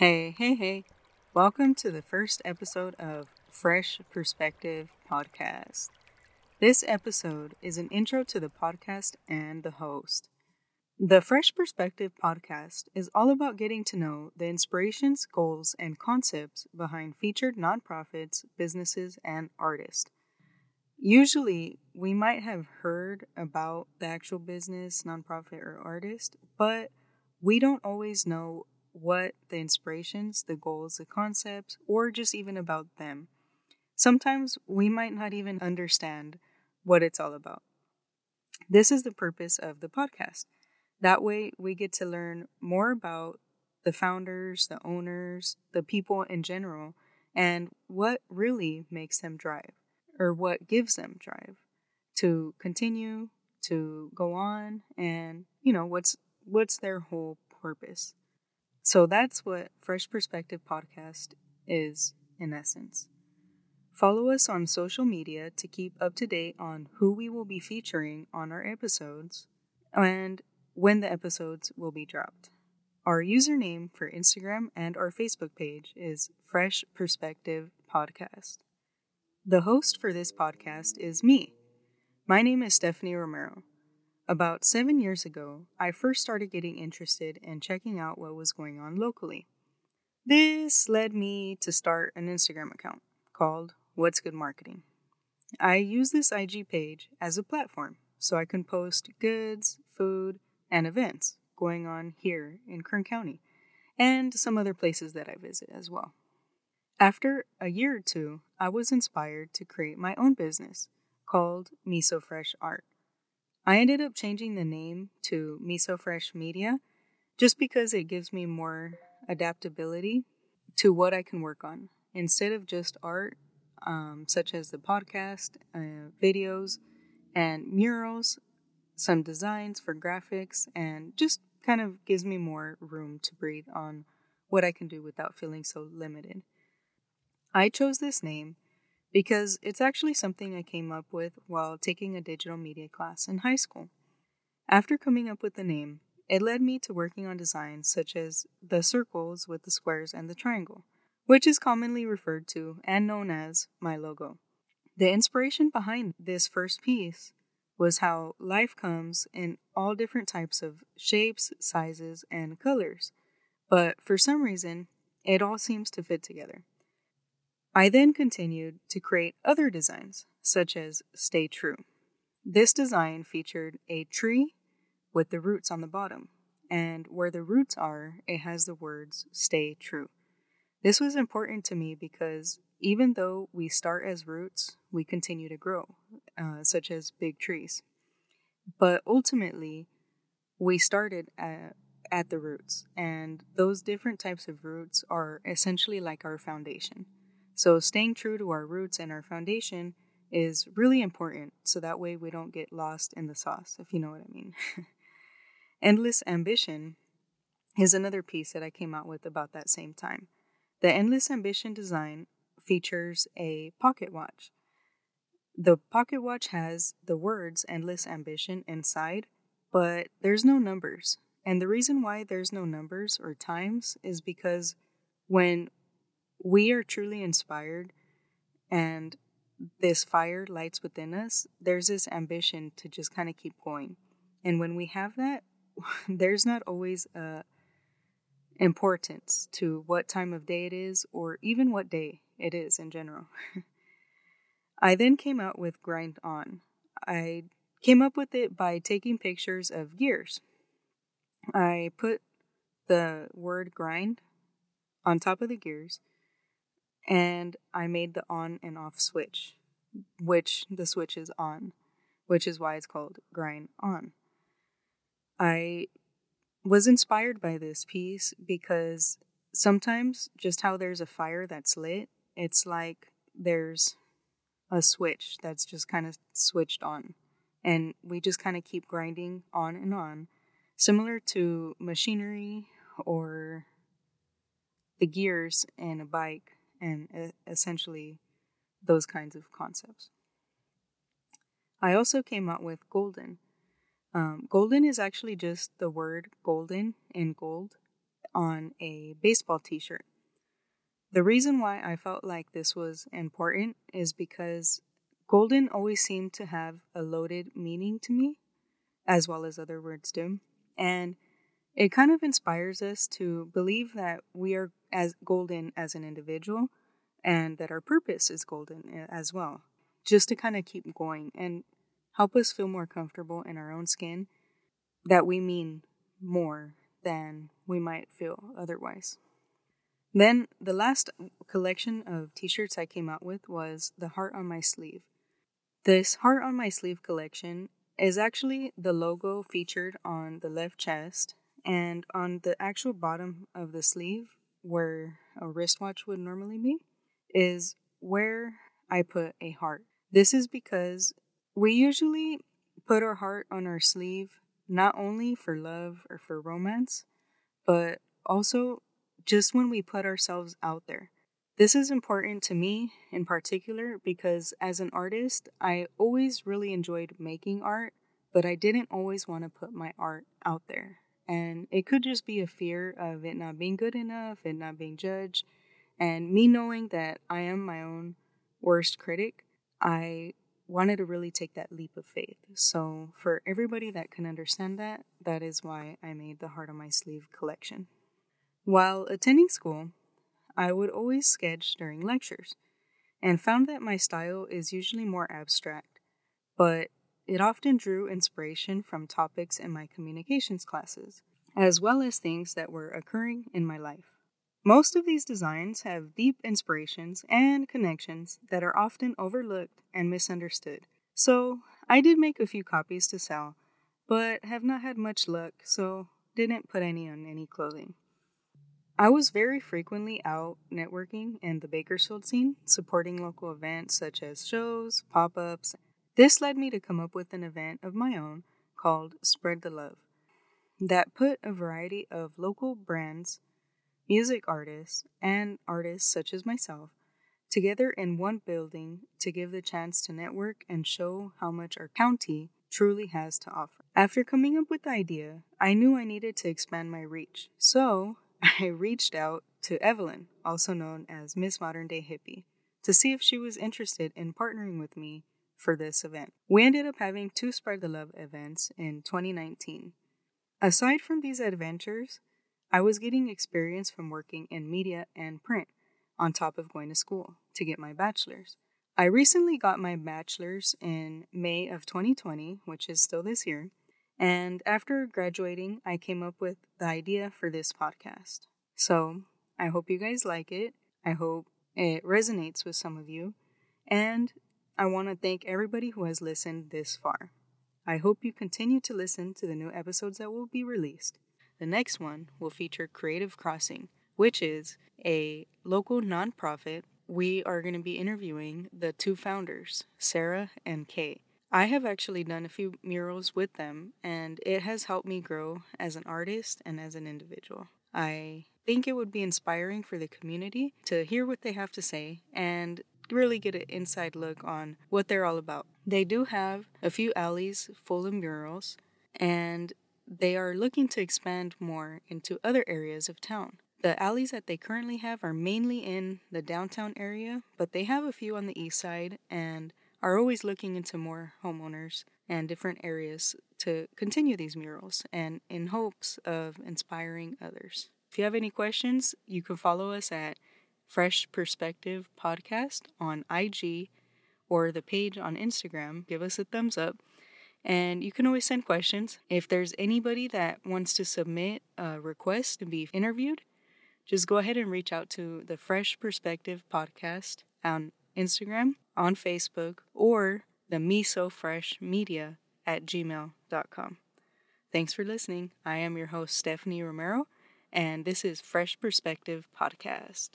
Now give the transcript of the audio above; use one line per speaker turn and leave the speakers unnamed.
Hey, hey, hey. Welcome to the first episode of Fresh Perspective Podcast. This episode is an intro to the podcast and the host. The Fresh Perspective Podcast is all about getting to know the inspirations, goals, and concepts behind featured nonprofits, businesses, and artists. Usually, we might have heard about the actual business, nonprofit, or artist, but we don't always know what the inspirations, the goals, the concepts, or just even about them. Sometimes we might not even understand what it's all about. This is the purpose of the podcast. That way, we get to learn more about the founders, the owners, the people in general, and what really makes them drive or what gives them drive to continue, to go on, and you know, what's what's their whole purpose. So that's what Fresh Perspective Podcast is in essence. Follow us on social media to keep up to date on who we will be featuring on our episodes and when the episodes will be dropped. Our username for Instagram and our Facebook page is Fresh Perspective Podcast. The host for this podcast is me. My name is Stephanie Romero. About seven years ago, I first started getting interested in checking out what was going on locally. This led me to start an Instagram account called What's Good Marketing. I use this IG page as a platform so I can post goods, food, and events going on here in Kern County and some other places that I visit as well. After a year or two, I was inspired to create my own business called Miso Fresh Art. I ended up changing the name to Miso Fresh Media just because it gives me more adaptability to what I can work on. Instead of just art, um, such as the podcast, uh, videos, and murals, some designs for graphics, and just kind of gives me more room to breathe on what I can do without feeling so limited. I chose this name because it's actually something I came up with while taking a digital media class in high school. After coming up with the name, it led me to working on designs such as the circles with the squares and the triangle, which is commonly referred to and known as my logo. The inspiration behind this first piece was how life comes in all different types of shapes, sizes, and colors, but for some reason, it all seems to fit together. I then continued to create other designs, such as Stay True. This design featured a tree with the roots on the bottom, and where the roots are, it has the words Stay True. This was important to me because even though we start as roots, we continue to grow, uh, such as big trees. But ultimately, we started at, at the roots, and those different types of roots are essentially like our foundation. So, staying true to our roots and our foundation is really important so that way we don't get lost in the sauce, if you know what I mean. Endless Ambition is another piece that I came out with about that same time. The Endless Ambition design features a pocket watch. The pocket watch has the words Endless Ambition inside, but there's no numbers. And the reason why there's no numbers or times is because when we are truly inspired and this fire lights within us, there's this ambition to just kind of keep going. And when we have that, there's not always a importance to what time of day it is or even what day it is in general. I then came out with Grind On. I came up with it by taking pictures of gears. I put the word grind on top of the gears and I made the on and off switch, which the switch is on, which is why it's called grind on. I was inspired by this piece because sometimes just how there's a fire that's lit, it's like there's a switch that's just kind of switched on. And we just kind of keep grinding on and on, similar to machinery or the gears in a bike and essentially those kinds of concepts. I also came up with golden. Um, golden is actually just the word golden in gold. on a baseball t shirt. The reason why I felt like this was important is because golden always seemed to have a loaded meaning to me, as well as other words do. And it kind of inspires us to believe that we are as golden as an individual and that our purpose is golden eh, as well, just to kind of keep going and help us feel more comfortable in our own skin that we mean more than we might feel otherwise. Then the last collection of t shirts I came out with was the Heart on My Sleeve. This Heart on My Sleeve collection is actually the logo featured on the left chest and on the actual bottom of the sleeve, where a wristwatch would normally be, is where I put a heart. This is because we usually put our heart on our sleeve not only for love or for romance, but also just when we put ourselves out there. This is important to me in particular because as an artist, I always really enjoyed making art, but I didn't always want to put my art out there. And it could just be a fear of it not being good enough, it not being judged, and me knowing that I am my own worst critic. I wanted to really take that leap of faith. So, for everybody that can understand that, that is why I made the Heart on My Sleeve collection. While attending school, I would always sketch during lectures and found that my style is usually more abstract, but it often drew inspiration from topics in my communications classes, as well as things that were occurring in my life. Most of these designs have deep inspirations and connections that are often overlooked and misunderstood. So, I did make a few copies to sell, but have not had much luck, so didn't put any on any clothing. I was very frequently out networking in the Bakersfield scene, supporting local events such as shows, pop ups. This led me to come up with an event of my own called Spread the Love that put a variety of local brands music artists, and artists such as myself together in one building to give the chance to network and show how much our county truly has to offer. After coming up with the idea, I knew I needed to expand my reach, so I reached out to Evelyn, also known as Miss Modern Day Hippie, to see if she was interested in partnering with me for this event. We ended up having two Spread the Love events in 2019. Aside from these adventures, I was getting experience from working in media and print, on top of going to school to get my bachelor's. I recently got my bachelor's in May of 2020, which is still this year, and after graduating, I came up with the idea for this podcast. So, I hope you guys like it. I hope it resonates with some of you, and I want to thank everybody who has listened this far. I hope you continue to listen to the new episodes that will be released. The next one will feature Creative Crossing, which is a local nonprofit. We are going to be interviewing the two founders, Sarah and Kay. I have actually done a few murals with them, and it has helped me grow as an artist and as an individual. I think it would be inspiring for the community to hear what they have to say and really get an inside look on what they're all about. They do have a few alleys full of murals, and they are looking to expand more into other areas of town. The alleys that they currently have are mainly in the downtown area, but they have a few on the east side and are always looking into more homeowners and different areas to continue these murals and in hopes of inspiring others. If you have any questions, you can follow us at Fresh Perspective Podcast on IG or the page on Instagram. Give us a thumbs up and you can always send questions. If there's anybody that wants to submit a request to be interviewed, just go ahead and reach out to the Fresh Perspective podcast on Instagram, on Facebook, or the Me Fresh Media at gmail.com. Thanks for listening. I am your host, Stephanie Romero, and this is Fresh Perspective Podcast.